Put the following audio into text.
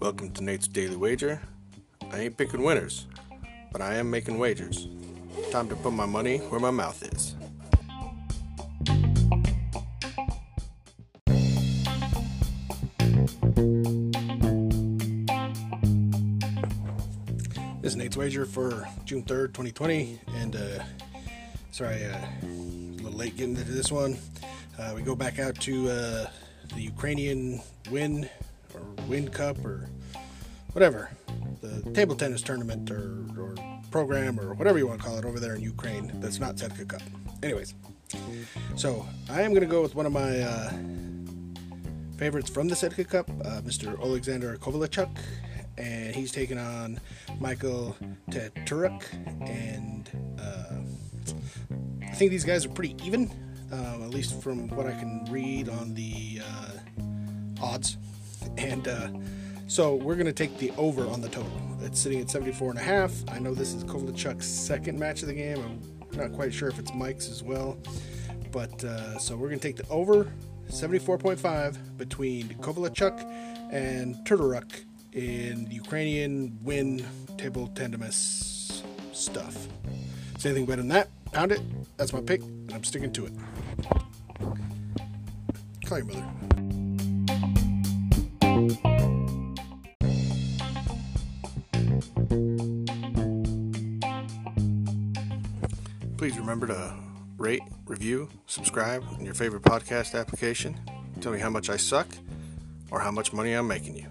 Welcome to Nate's Daily Wager. I ain't picking winners, but I am making wagers. Time to put my money where my mouth is. This is Nate's Wager for June 3rd, 2020, and uh, sorry, uh, a little late getting into this one. Uh, we go back out to uh, the Ukrainian Win or Win Cup or whatever, the table tennis tournament or, or program or whatever you want to call it over there in Ukraine. That's not Setka Cup. Anyways, so I am going to go with one of my uh, favorites from the Setka Cup, uh, Mr. Alexander Kovalchuk, and he's taking on Michael Teturuk, and uh, I think these guys are pretty even, um, at least from what I can read on the uh, odds, and uh, so we're going to take the over on the total. It's sitting at 74 and a half. I know this is Kovalchuk's second match of the game. I'm not quite sure if it's Mike's as well, but uh, so we're going to take the over 74.5 between Kovalchuk and Turturuk in the Ukrainian win table tennis stuff. Say anything better than that? Pound it. That's my pick, and I'm sticking to it. Call your mother. Please remember to rate, review, subscribe in your favorite podcast application. Tell me how much I suck or how much money I'm making you.